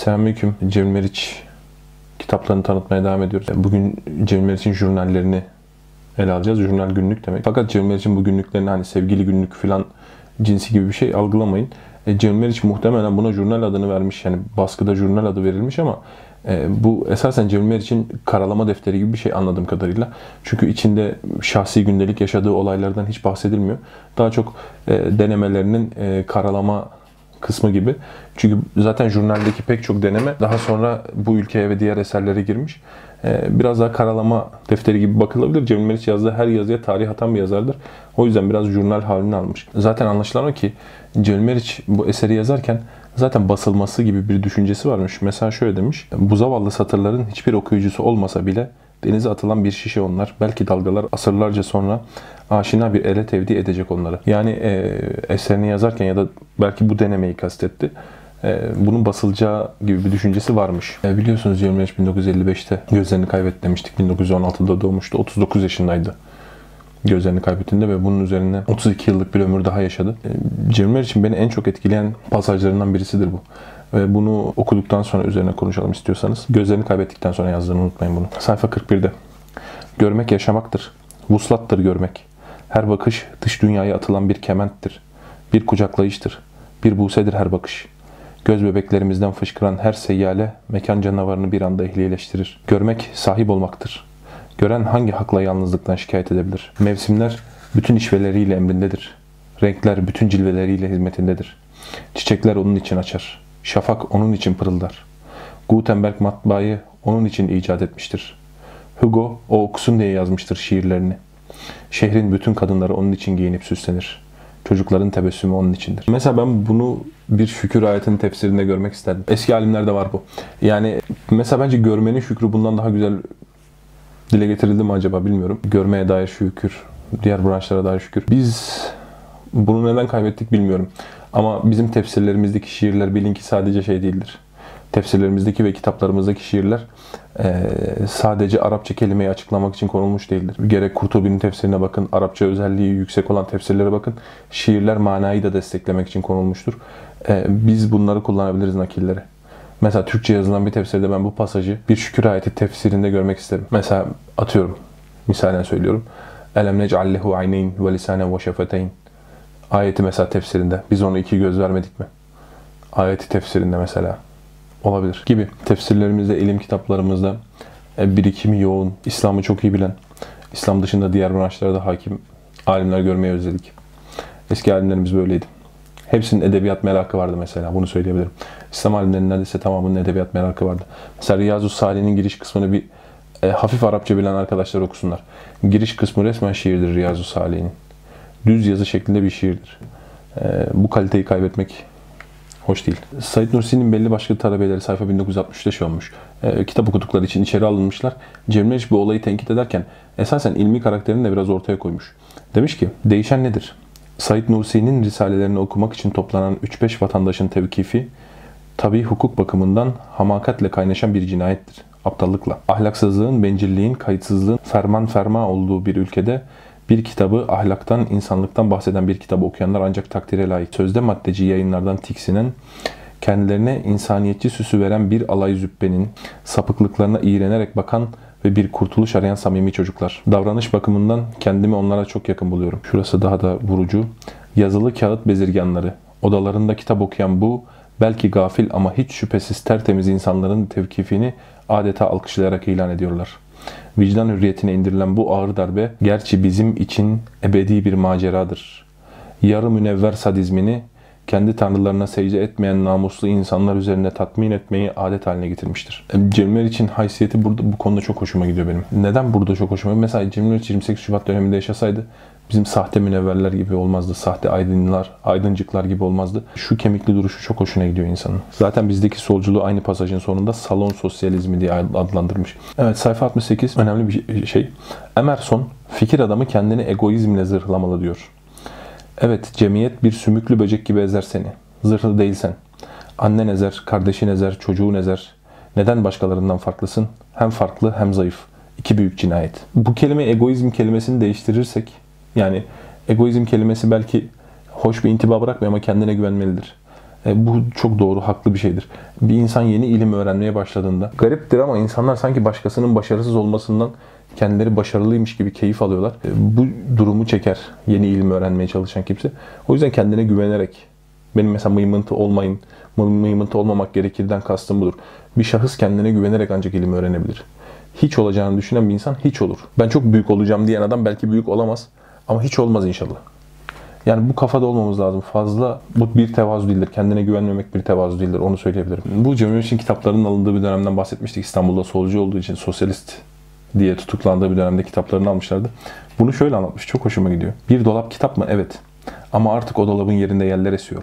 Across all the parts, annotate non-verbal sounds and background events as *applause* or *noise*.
Selamünaleyküm. Cemil Meriç kitaplarını tanıtmaya devam ediyoruz. Bugün Cemil Meriç'in jurnallerini ele alacağız. Jurnal günlük demek. Fakat Cemil Meriç'in bu günlüklerini hani sevgili günlük falan cinsi gibi bir şey algılamayın. E, Cemil Meriç muhtemelen buna jurnal adını vermiş. Yani baskıda jurnal adı verilmiş ama e, bu esasen Cemil Meriç'in karalama defteri gibi bir şey anladığım kadarıyla. Çünkü içinde şahsi gündelik yaşadığı olaylardan hiç bahsedilmiyor. Daha çok e, denemelerinin e, karalama kısmı gibi. Çünkü zaten jurnaldeki pek çok deneme daha sonra bu ülkeye ve diğer eserlere girmiş. Ee, biraz daha karalama defteri gibi bakılabilir. Cemil Meriç yazdığı her yazıya tarih atan bir yazardır. O yüzden biraz jurnal halini almış. Zaten anlaşılan o ki Cemil Meriç bu eseri yazarken zaten basılması gibi bir düşüncesi varmış. Mesela şöyle demiş. Bu zavallı satırların hiçbir okuyucusu olmasa bile denize atılan bir şişe onlar. Belki dalgalar asırlarca sonra aşina bir ele tevdi edecek onları. Yani e, eserini yazarken ya da belki bu denemeyi kastetti. E, bunun basılacağı gibi bir düşüncesi varmış. E, biliyorsunuz 25 1955'te gözlerini kaybetti demiştik. 1916'da doğmuştu. 39 yaşındaydı gözlerini kaybettiğinde ve bunun üzerine 32 yıllık bir ömür daha yaşadı. E, Cemil için beni en çok etkileyen pasajlarından birisidir bu. Ve bunu okuduktan sonra üzerine konuşalım istiyorsanız. Gözlerini kaybettikten sonra yazdığını unutmayın bunu. Sayfa 41'de. Görmek yaşamaktır. Vuslattır görmek. Her bakış dış dünyaya atılan bir kementtir. Bir kucaklayıştır. Bir busedir her bakış. Göz bebeklerimizden fışkıran her seyyale mekan canavarını bir anda ehlileştirir. Görmek sahip olmaktır. Gören hangi hakla yalnızlıktan şikayet edebilir? Mevsimler bütün işveleriyle emrindedir. Renkler bütün cilveleriyle hizmetindedir. Çiçekler onun için açar. Şafak onun için pırıldar. Gutenberg matbaayı onun için icat etmiştir. Hugo o okusun diye yazmıştır şiirlerini. Şehrin bütün kadınları onun için giyinip süslenir. Çocukların tebessümü onun içindir. Mesela ben bunu bir şükür ayetinin tefsirinde görmek isterdim. Eski alimlerde var bu. Yani mesela bence görmenin şükrü bundan daha güzel dile getirildi mi acaba bilmiyorum. Görmeye dair şükür, diğer branşlara dair şükür. Biz bunu neden kaybettik bilmiyorum. Ama bizim tefsirlerimizdeki şiirler bilin ki sadece şey değildir. Tefsirlerimizdeki ve kitaplarımızdaki şiirler e, sadece Arapça kelimeyi açıklamak için konulmuş değildir. Gerek Kurtubi'nin tefsirine bakın, Arapça özelliği yüksek olan tefsirlere bakın. Şiirler manayı da desteklemek için konulmuştur. E, biz bunları kullanabiliriz nakilleri. Mesela Türkçe yazılan bir tefsirde ben bu pasajı bir şükür ayeti tefsirinde görmek isterim. Mesela atıyorum, misalen söylüyorum. Elem nec'allehu ayneyn ve lisanen ve şefeteyn. Ayeti mesela tefsirinde. Biz onu iki göz vermedik mi? Ayeti tefsirinde mesela. Olabilir gibi. Tefsirlerimizde, ilim kitaplarımızda e, birikimi yoğun, İslam'ı çok iyi bilen, İslam dışında diğer branşlara da hakim alimler görmeyi özledik. Eski alimlerimiz böyleydi. Hepsinin edebiyat merakı vardı mesela. Bunu söyleyebilirim. İslam alimlerinin neredeyse tamamının edebiyat merakı vardı. Mesela Riyazu Salih'in giriş kısmını bir e, hafif Arapça bilen arkadaşlar okusunlar. Giriş kısmı resmen şiirdir Riyazu Salih'in düz yazı şeklinde bir şiirdir. E, bu kaliteyi kaybetmek hoş değil. Said Nursi'nin belli başlı talebeleri sayfa 1960'ta şey olmuş. E, kitap okudukları için içeri alınmışlar. Cemil bu olayı tenkit ederken esasen ilmi karakterini de biraz ortaya koymuş. Demiş ki, değişen nedir? Said Nursi'nin risalelerini okumak için toplanan 3-5 vatandaşın tevkifi, tabi hukuk bakımından hamakatle kaynaşan bir cinayettir. Aptallıkla. Ahlaksızlığın, bencilliğin, kayıtsızlığın ferman ferma olduğu bir ülkede bir kitabı ahlaktan, insanlıktan bahseden bir kitabı okuyanlar ancak takdire layık. Sözde maddeci yayınlardan tiksinen, kendilerine insaniyetçi süsü veren bir alay zübbenin, sapıklıklarına iğrenerek bakan ve bir kurtuluş arayan samimi çocuklar. Davranış bakımından kendimi onlara çok yakın buluyorum. Şurası daha da vurucu. Yazılı kağıt bezirganları. Odalarında kitap okuyan bu, belki gafil ama hiç şüphesiz tertemiz insanların tevkifini adeta alkışlayarak ilan ediyorlar. Vicdan hürriyetine indirilen bu ağır darbe gerçi bizim için ebedi bir maceradır. Yarı münevver sadizmini kendi tanrılarına secde etmeyen namuslu insanlar üzerine tatmin etmeyi adet haline getirmiştir. Cemil için haysiyeti burada bu konuda çok hoşuma gidiyor benim. Neden burada çok hoşuma gidiyor? Mesela Cemil 28 Şubat döneminde yaşasaydı bizim sahte münevverler gibi olmazdı. Sahte aydınlar, aydıncıklar gibi olmazdı. Şu kemikli duruşu çok hoşuna gidiyor insanın. Zaten bizdeki solculuğu aynı pasajın sonunda salon sosyalizmi diye adlandırmış. Evet sayfa 68 önemli bir şey. Emerson fikir adamı kendini egoizmle zırhlamalı diyor. Evet cemiyet bir sümüklü böcek gibi ezer seni. Zırhlı değilsen. Annen ezer, kardeşin ezer, çocuğun ezer. Neden başkalarından farklısın? Hem farklı hem zayıf. İki büyük cinayet. Bu kelime egoizm kelimesini değiştirirsek yani egoizm kelimesi belki hoş bir intiba bırakmıyor ama kendine güvenmelidir. E, bu çok doğru, haklı bir şeydir. Bir insan yeni ilim öğrenmeye başladığında gariptir ama insanlar sanki başkasının başarısız olmasından kendileri başarılıymış gibi keyif alıyorlar. E, bu durumu çeker yeni ilim öğrenmeye çalışan kimse. O yüzden kendine güvenerek benim mesela mıymıntı olmayın, mıymıntı olmamak gerekirden kastım budur. Bir şahıs kendine güvenerek ancak ilim öğrenebilir. Hiç olacağını düşünen bir insan hiç olur. Ben çok büyük olacağım diyen adam belki büyük olamaz ama hiç olmaz inşallah. Yani bu kafada olmamız lazım. Fazla bu bir tevazu değildir. Kendine güvenmemek bir tevazu değildir. Onu söyleyebilirim. Bu Cemil için kitaplarının alındığı bir dönemden bahsetmiştik. İstanbul'da solcu olduğu için sosyalist diye tutuklandığı bir dönemde kitaplarını almışlardı. Bunu şöyle anlatmış. Çok hoşuma gidiyor. Bir dolap kitap mı? Evet. Ama artık o dolabın yerinde yerler esiyor.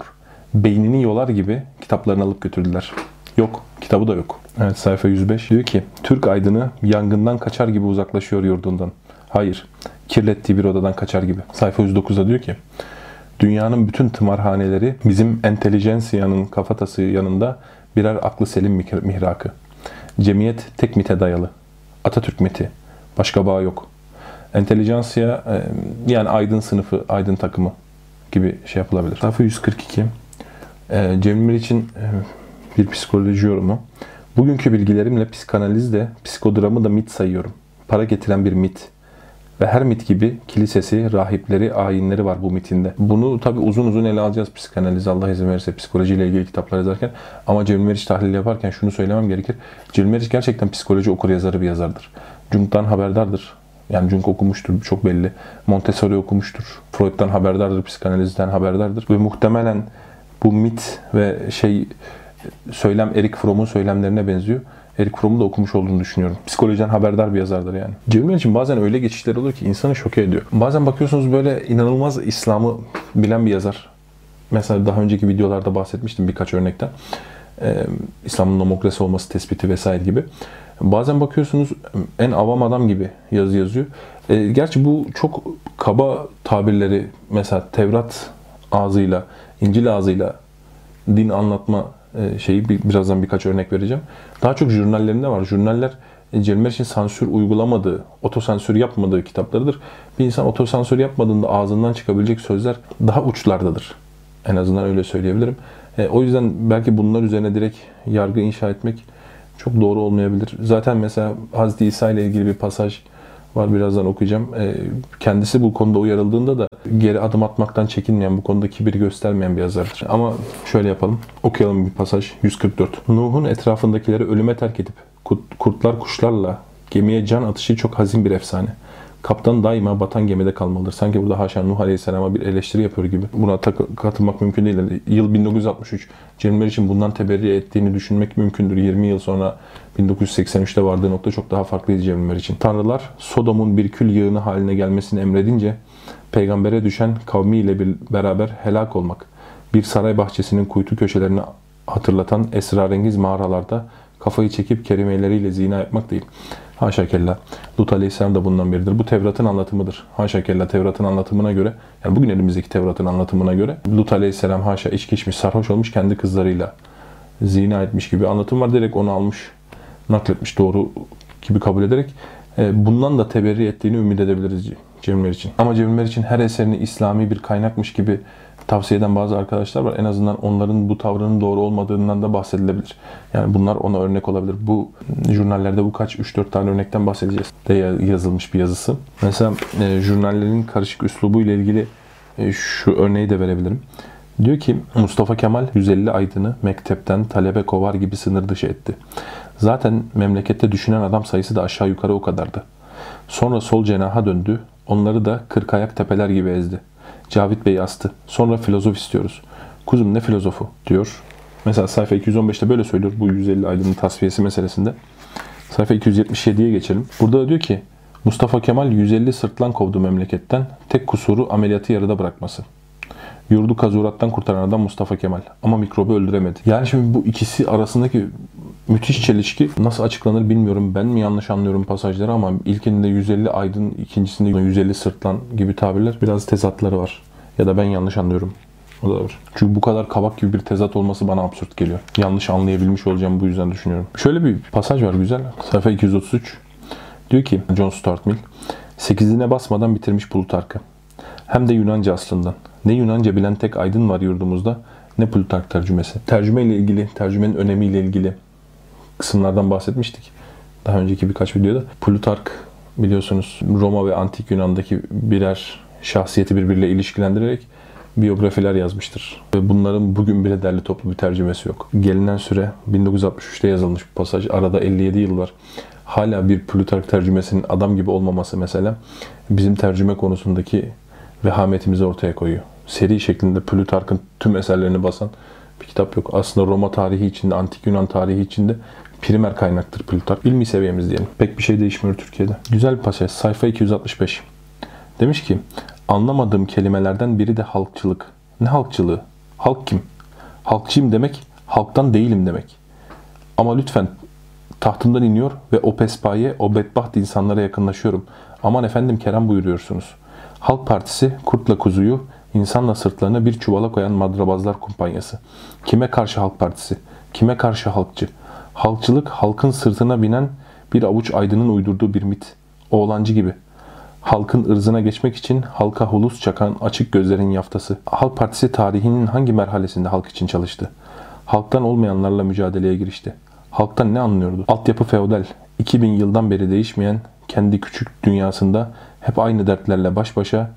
Beynini yolar gibi kitaplarını alıp götürdüler. Yok. Kitabı da yok. Evet sayfa 105 diyor ki Türk aydını yangından kaçar gibi uzaklaşıyor yurdundan. Hayır. Kirlettiği bir odadan kaçar gibi. Sayfa 109'da diyor ki Dünyanın bütün tımarhaneleri bizim entelijensiyanın kafatası yanında birer aklı selim mihrakı. Cemiyet tek mite dayalı. Atatürk miti. Başka bağ yok. Entelijansiya e, yani aydın sınıfı, aydın takımı gibi şey yapılabilir. Sayfa 142. E, Cemil için e, bir psikoloji yorumu. Bugünkü bilgilerimle psikanalizde psikodramı da mit sayıyorum. Para getiren bir mit. Ve her mit gibi kilisesi, rahipleri, ayinleri var bu mitinde. Bunu tabi uzun uzun ele alacağız psikanaliz Allah izin verirse psikolojiyle ilgili kitaplar yazarken. Ama Cemil Meriç tahlil yaparken şunu söylemem gerekir. Cemil Meriç gerçekten psikoloji okur yazarı bir yazardır. Jung'dan haberdardır. Yani Jung okumuştur çok belli. Montessori okumuştur. Freud'dan haberdardır, psikanalizden haberdardır. Ve muhtemelen bu mit ve şey söylem Erik Fromm'un söylemlerine benziyor. Erik Fromm'u da okumuş olduğunu düşünüyorum. Psikolojiden haberdar bir yazardır yani. Cemil için bazen öyle geçişler olur ki insanı şoke ediyor. Bazen bakıyorsunuz böyle inanılmaz İslam'ı bilen bir yazar. Mesela daha önceki videolarda bahsetmiştim birkaç örnekten. Ee, İslam'ın demokrasi olması tespiti vesaire gibi. Bazen bakıyorsunuz en avam adam gibi yazı yazıyor. E, gerçi bu çok kaba tabirleri mesela Tevrat ağzıyla, İncil ağzıyla din anlatma e, şeyi birazdan birkaç örnek vereceğim. Daha çok jurnallerinde var. Jurnaller e, Cemil için sansür uygulamadığı, otosansür yapmadığı kitaplarıdır. Bir insan otosansür yapmadığında ağzından çıkabilecek sözler daha uçlardadır. En azından öyle söyleyebilirim. E, o yüzden belki bunlar üzerine direkt yargı inşa etmek çok doğru olmayabilir. Zaten mesela Hazreti İsa ile ilgili bir pasaj var birazdan okuyacağım. E, kendisi bu konuda uyarıldığında da geri adım atmaktan çekinmeyen, bu konuda kibir göstermeyen bir yazardır. Ama şöyle yapalım. Okuyalım bir pasaj. 144. Nuh'un etrafındakileri ölüme terk edip kurtlar kuşlarla gemiye can atışı çok hazin bir efsane. Kaptan daima batan gemide kalmalıdır. Sanki burada haşa Nuh Aleyhisselam'a bir eleştiri yapıyor gibi. Buna katılmak mümkün değil. Yıl 1963. Cemil için bundan teberri ettiğini düşünmek mümkündür. 20 yıl sonra 1983'te vardığı nokta çok daha farklıydı Cemil için. Tanrılar Sodom'un bir kül yığını haline gelmesini emredince peygambere düşen kavmiyle bir beraber helak olmak, bir saray bahçesinin kuytu köşelerini hatırlatan esrarengiz mağaralarda kafayı çekip kelimeleriyle zina yapmak değil. Haşa kella. Lut Aleyhisselam da bundan biridir. Bu Tevrat'ın anlatımıdır. Haşa kella Tevrat'ın anlatımına göre, yani bugün elimizdeki Tevrat'ın anlatımına göre Lut Aleyhisselam haşa içki içmiş, sarhoş olmuş kendi kızlarıyla zina etmiş gibi anlatım var. Direkt onu almış, nakletmiş doğru gibi kabul ederek e, bundan da teberri ettiğini ümit edebiliriz Cemil için. Ama Cemil için her eserini İslami bir kaynakmış gibi tavsiye eden bazı arkadaşlar var. En azından onların bu tavrının doğru olmadığından da bahsedilebilir. Yani bunlar ona örnek olabilir. Bu jurnallerde bu kaç 3-4 tane örnekten bahsedeceğiz. De yazılmış bir yazısı. Mesela e, jurnallerin karışık üslubu ile ilgili e, şu örneği de verebilirim. Diyor ki Mustafa Kemal 150 aydını mektepten talebe kovar gibi sınır dışı etti. Zaten memlekette düşünen adam sayısı da aşağı yukarı o kadardı. Sonra sol cenaha döndü. Onları da kırk ayak tepeler gibi ezdi. Cavit Bey astı. Sonra filozof istiyoruz. Kuzum ne filozofu diyor. Mesela sayfa 215'te böyle söylüyor bu 150 aydının tasfiyesi meselesinde. Sayfa 277'ye geçelim. Burada da diyor ki Mustafa Kemal 150 sırtlan kovdu memleketten. Tek kusuru ameliyatı yarıda bırakması. Yurdu kazurattan kurtaran adam Mustafa Kemal. Ama mikrobu öldüremedi. Yani şimdi bu ikisi arasındaki müthiş çelişki nasıl açıklanır bilmiyorum. Ben mi yanlış anlıyorum pasajları ama ilkinde 150 aydın, ikincisinde 150 sırtlan gibi tabirler biraz tezatları var. Ya da ben yanlış anlıyorum. O da var. Çünkü bu kadar kabak gibi bir tezat olması bana absürt geliyor. Yanlış anlayabilmiş olacağım bu yüzden düşünüyorum. Şöyle bir pasaj var güzel. Sayfa 233. Diyor ki John Stuart Mill. Sekizine basmadan bitirmiş Plutark'ı. Hem de Yunanca aslından. Ne Yunanca bilen tek aydın var yurdumuzda Ne Plutark tercümesi? Tercüme ile ilgili, tercümenin önemiyle ilgili kısımlardan bahsetmiştik. Daha önceki birkaç videoda. Plutark biliyorsunuz Roma ve Antik Yunan'daki birer şahsiyeti birbiriyle ilişkilendirerek biyografiler yazmıştır. Ve bunların bugün bile derli toplu bir tercümesi yok. Gelinen süre 1963'te yazılmış bir pasaj. Arada 57 yıl var. Hala bir Plutark tercümesinin adam gibi olmaması mesela bizim tercüme konusundaki vehametimizi ortaya koyuyor. Seri şeklinde Plutark'ın tüm eserlerini basan bir kitap yok. Aslında Roma tarihi içinde, Antik Yunan tarihi içinde primer kaynaktır Plutark. İlmi seviyemiz diyelim. Pek bir şey değişmiyor Türkiye'de. Güzel bir pasaj. Sayfa 265. Demiş ki, anlamadığım kelimelerden biri de halkçılık. Ne halkçılığı? Halk kim? Halkçıyım demek, halktan değilim demek. Ama lütfen tahtımdan iniyor ve o pespaye, o bedbaht insanlara yakınlaşıyorum. Aman efendim Kerem buyuruyorsunuz. Halk Partisi kurtla kuzuyu, insanla sırtlarına bir çuvala koyan madrabazlar kumpanyası. Kime karşı Halk Partisi? Kime karşı halkçı? Halkçılık halkın sırtına binen bir avuç aydının uydurduğu bir mit. Oğlancı gibi. Halkın ırzına geçmek için halka hulus çakan açık gözlerin yaftası. Halk Partisi tarihinin hangi merhalesinde halk için çalıştı? Halktan olmayanlarla mücadeleye girişti. Halktan ne anlıyordu? Altyapı feodal. 2000 yıldan beri değişmeyen kendi küçük dünyasında hep aynı dertlerle baş başa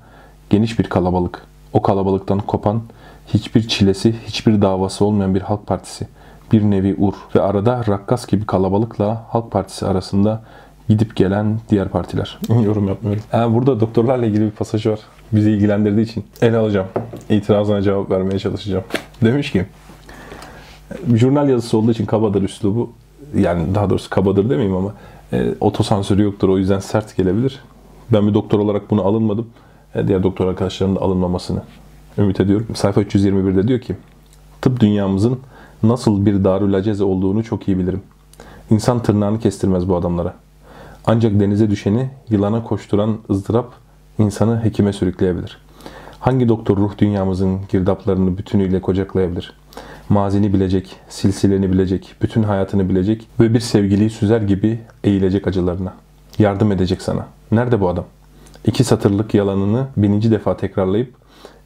geniş bir kalabalık. O kalabalıktan kopan, hiçbir çilesi, hiçbir davası olmayan bir halk partisi. Bir nevi ur ve arada rakkas gibi kalabalıkla halk partisi arasında gidip gelen diğer partiler. *laughs* Yorum yapmıyorum. Yani burada doktorlarla ilgili bir pasaj var. Bizi ilgilendirdiği için ele alacağım. İtirazına cevap vermeye çalışacağım. Demiş ki, jurnal yazısı olduğu için kabadır üslubu. Yani daha doğrusu kabadır demeyeyim ama e, otosansürü yoktur. O yüzden sert gelebilir. Ben bir doktor olarak bunu alınmadım. E, diğer doktor arkadaşlarımın da alınmamasını ümit ediyorum. Sayfa 321'de diyor ki, tıp dünyamızın nasıl bir darül olduğunu çok iyi bilirim. İnsan tırnağını kestirmez bu adamlara. Ancak denize düşeni, yılana koşturan ızdırap insanı hekime sürükleyebilir. Hangi doktor ruh dünyamızın girdaplarını bütünüyle kocaklayabilir? Mazini bilecek, silsileni bilecek, bütün hayatını bilecek ve bir sevgiliyi süzer gibi eğilecek acılarına. Yardım edecek sana. Nerede bu adam? İki satırlık yalanını bininci defa tekrarlayıp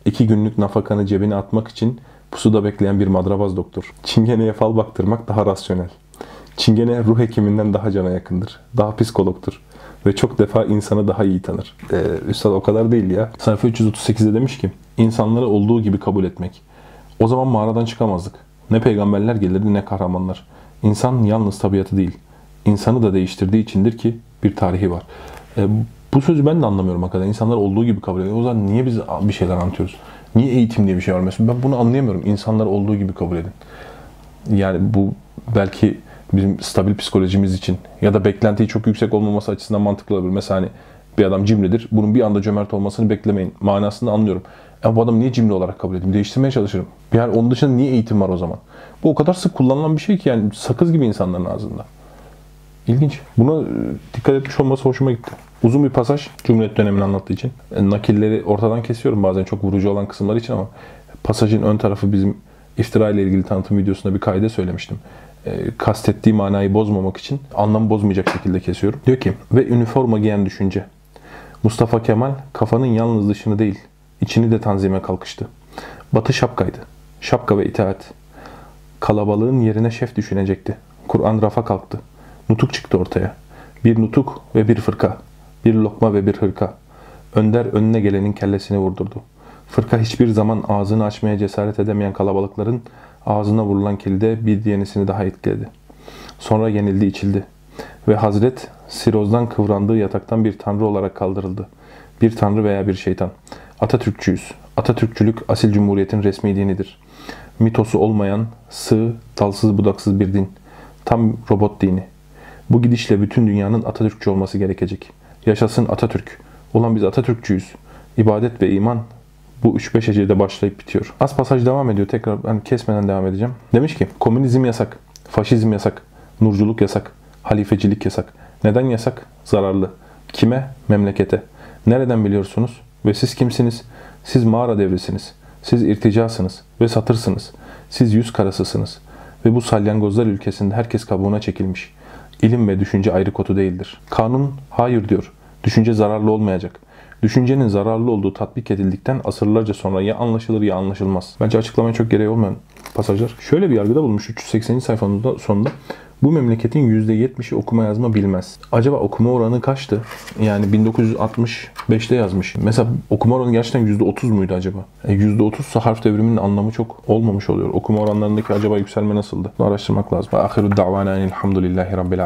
iki günlük nafakanı cebine atmak için pusuda bekleyen bir madrabaz doktor. Çingeneye fal baktırmak daha rasyonel. Çingene ruh hekiminden daha cana yakındır. Daha psikologtur. Ve çok defa insanı daha iyi tanır. Ee, Üstad o kadar değil ya. Sayfa 338'de demiş ki, insanları olduğu gibi kabul etmek. O zaman mağaradan çıkamazdık. Ne peygamberler gelirdi ne kahramanlar. İnsan yalnız tabiatı değil. İnsanı da değiştirdiği içindir ki bir tarihi var. Ee, bu sözü ben de anlamıyorum hakikaten. İnsanlar olduğu gibi kabul ediyor. O zaman niye biz bir şeyler anlatıyoruz? Niye eğitim diye bir şey var mesela? Ben bunu anlayamıyorum. İnsanlar olduğu gibi kabul edin. Yani bu belki bizim stabil psikolojimiz için ya da beklentiyi çok yüksek olmaması açısından mantıklı olabilir. Mesela hani bir adam cimridir. Bunun bir anda cömert olmasını beklemeyin. Manasını anlıyorum. Ama bu adam niye cimri olarak kabul edeyim? Değiştirmeye çalışırım. Yani onun dışında niye eğitim var o zaman? Bu o kadar sık kullanılan bir şey ki yani sakız gibi insanların ağzında. İlginç. Buna e, dikkat etmiş olması hoşuma gitti. Uzun bir pasaj Cumhuriyet dönemini anlattığı için. E, nakilleri ortadan kesiyorum bazen çok vurucu olan kısımlar için ama pasajın ön tarafı bizim iftira ile ilgili tanıtım videosunda bir kaide söylemiştim. E, kastettiği manayı bozmamak için anlamı bozmayacak şekilde kesiyorum. Diyor ki ve üniforma giyen düşünce. Mustafa Kemal kafanın yalnız dışını değil, içini de tanzime kalkıştı. Batı şapkaydı. Şapka ve itaat. Kalabalığın yerine şef düşünecekti. Kur'an rafa kalktı. Nutuk çıktı ortaya. Bir nutuk ve bir fırka. Bir lokma ve bir hırka. Önder önüne gelenin kellesini vurdurdu. Fırka hiçbir zaman ağzını açmaya cesaret edemeyen kalabalıkların ağzına vurulan kilide bir yenisini daha etkiledi. Sonra yenildi içildi. Ve Hazret sirozdan kıvrandığı yataktan bir tanrı olarak kaldırıldı. Bir tanrı veya bir şeytan. Atatürkçüyüz. Atatürkçülük asil cumhuriyetin resmi dinidir. Mitosu olmayan, sığ, dalsız budaksız bir din. Tam robot dini. Bu gidişle bütün dünyanın Atatürkçü olması gerekecek. Yaşasın Atatürk. Ulan biz Atatürkçüyüz. İbadet ve iman bu 3-5 hecede başlayıp bitiyor. Az pasaj devam ediyor. Tekrar ben kesmeden devam edeceğim. Demiş ki komünizm yasak, faşizm yasak, nurculuk yasak, halifecilik yasak. Neden yasak? Zararlı. Kime? Memlekete. Nereden biliyorsunuz? Ve siz kimsiniz? Siz mağara devrisiniz. Siz irticasınız ve satırsınız. Siz yüz karasısınız. Ve bu salyangozlar ülkesinde herkes kabuğuna çekilmiş. İlim ve düşünce ayrı kotu değildir. Kanun hayır diyor. Düşünce zararlı olmayacak. Düşüncenin zararlı olduğu tatbik edildikten asırlarca sonra ya anlaşılır ya anlaşılmaz. Bence açıklamaya çok gereği olmayan pasajlar. Şöyle bir yargıda bulmuş 380. sayfanın da sonunda. Bu memleketin %70'i okuma yazma bilmez. Acaba okuma oranı kaçtı? Yani 1965'te yazmış. Mesela okuma oranı gerçekten %30 muydu acaba? E %30 ise harf devriminin anlamı çok olmamış oluyor. Okuma oranlarındaki acaba yükselme nasıldı? Bunu araştırmak lazım. Ahiru davana elhamdülillahi rabbil.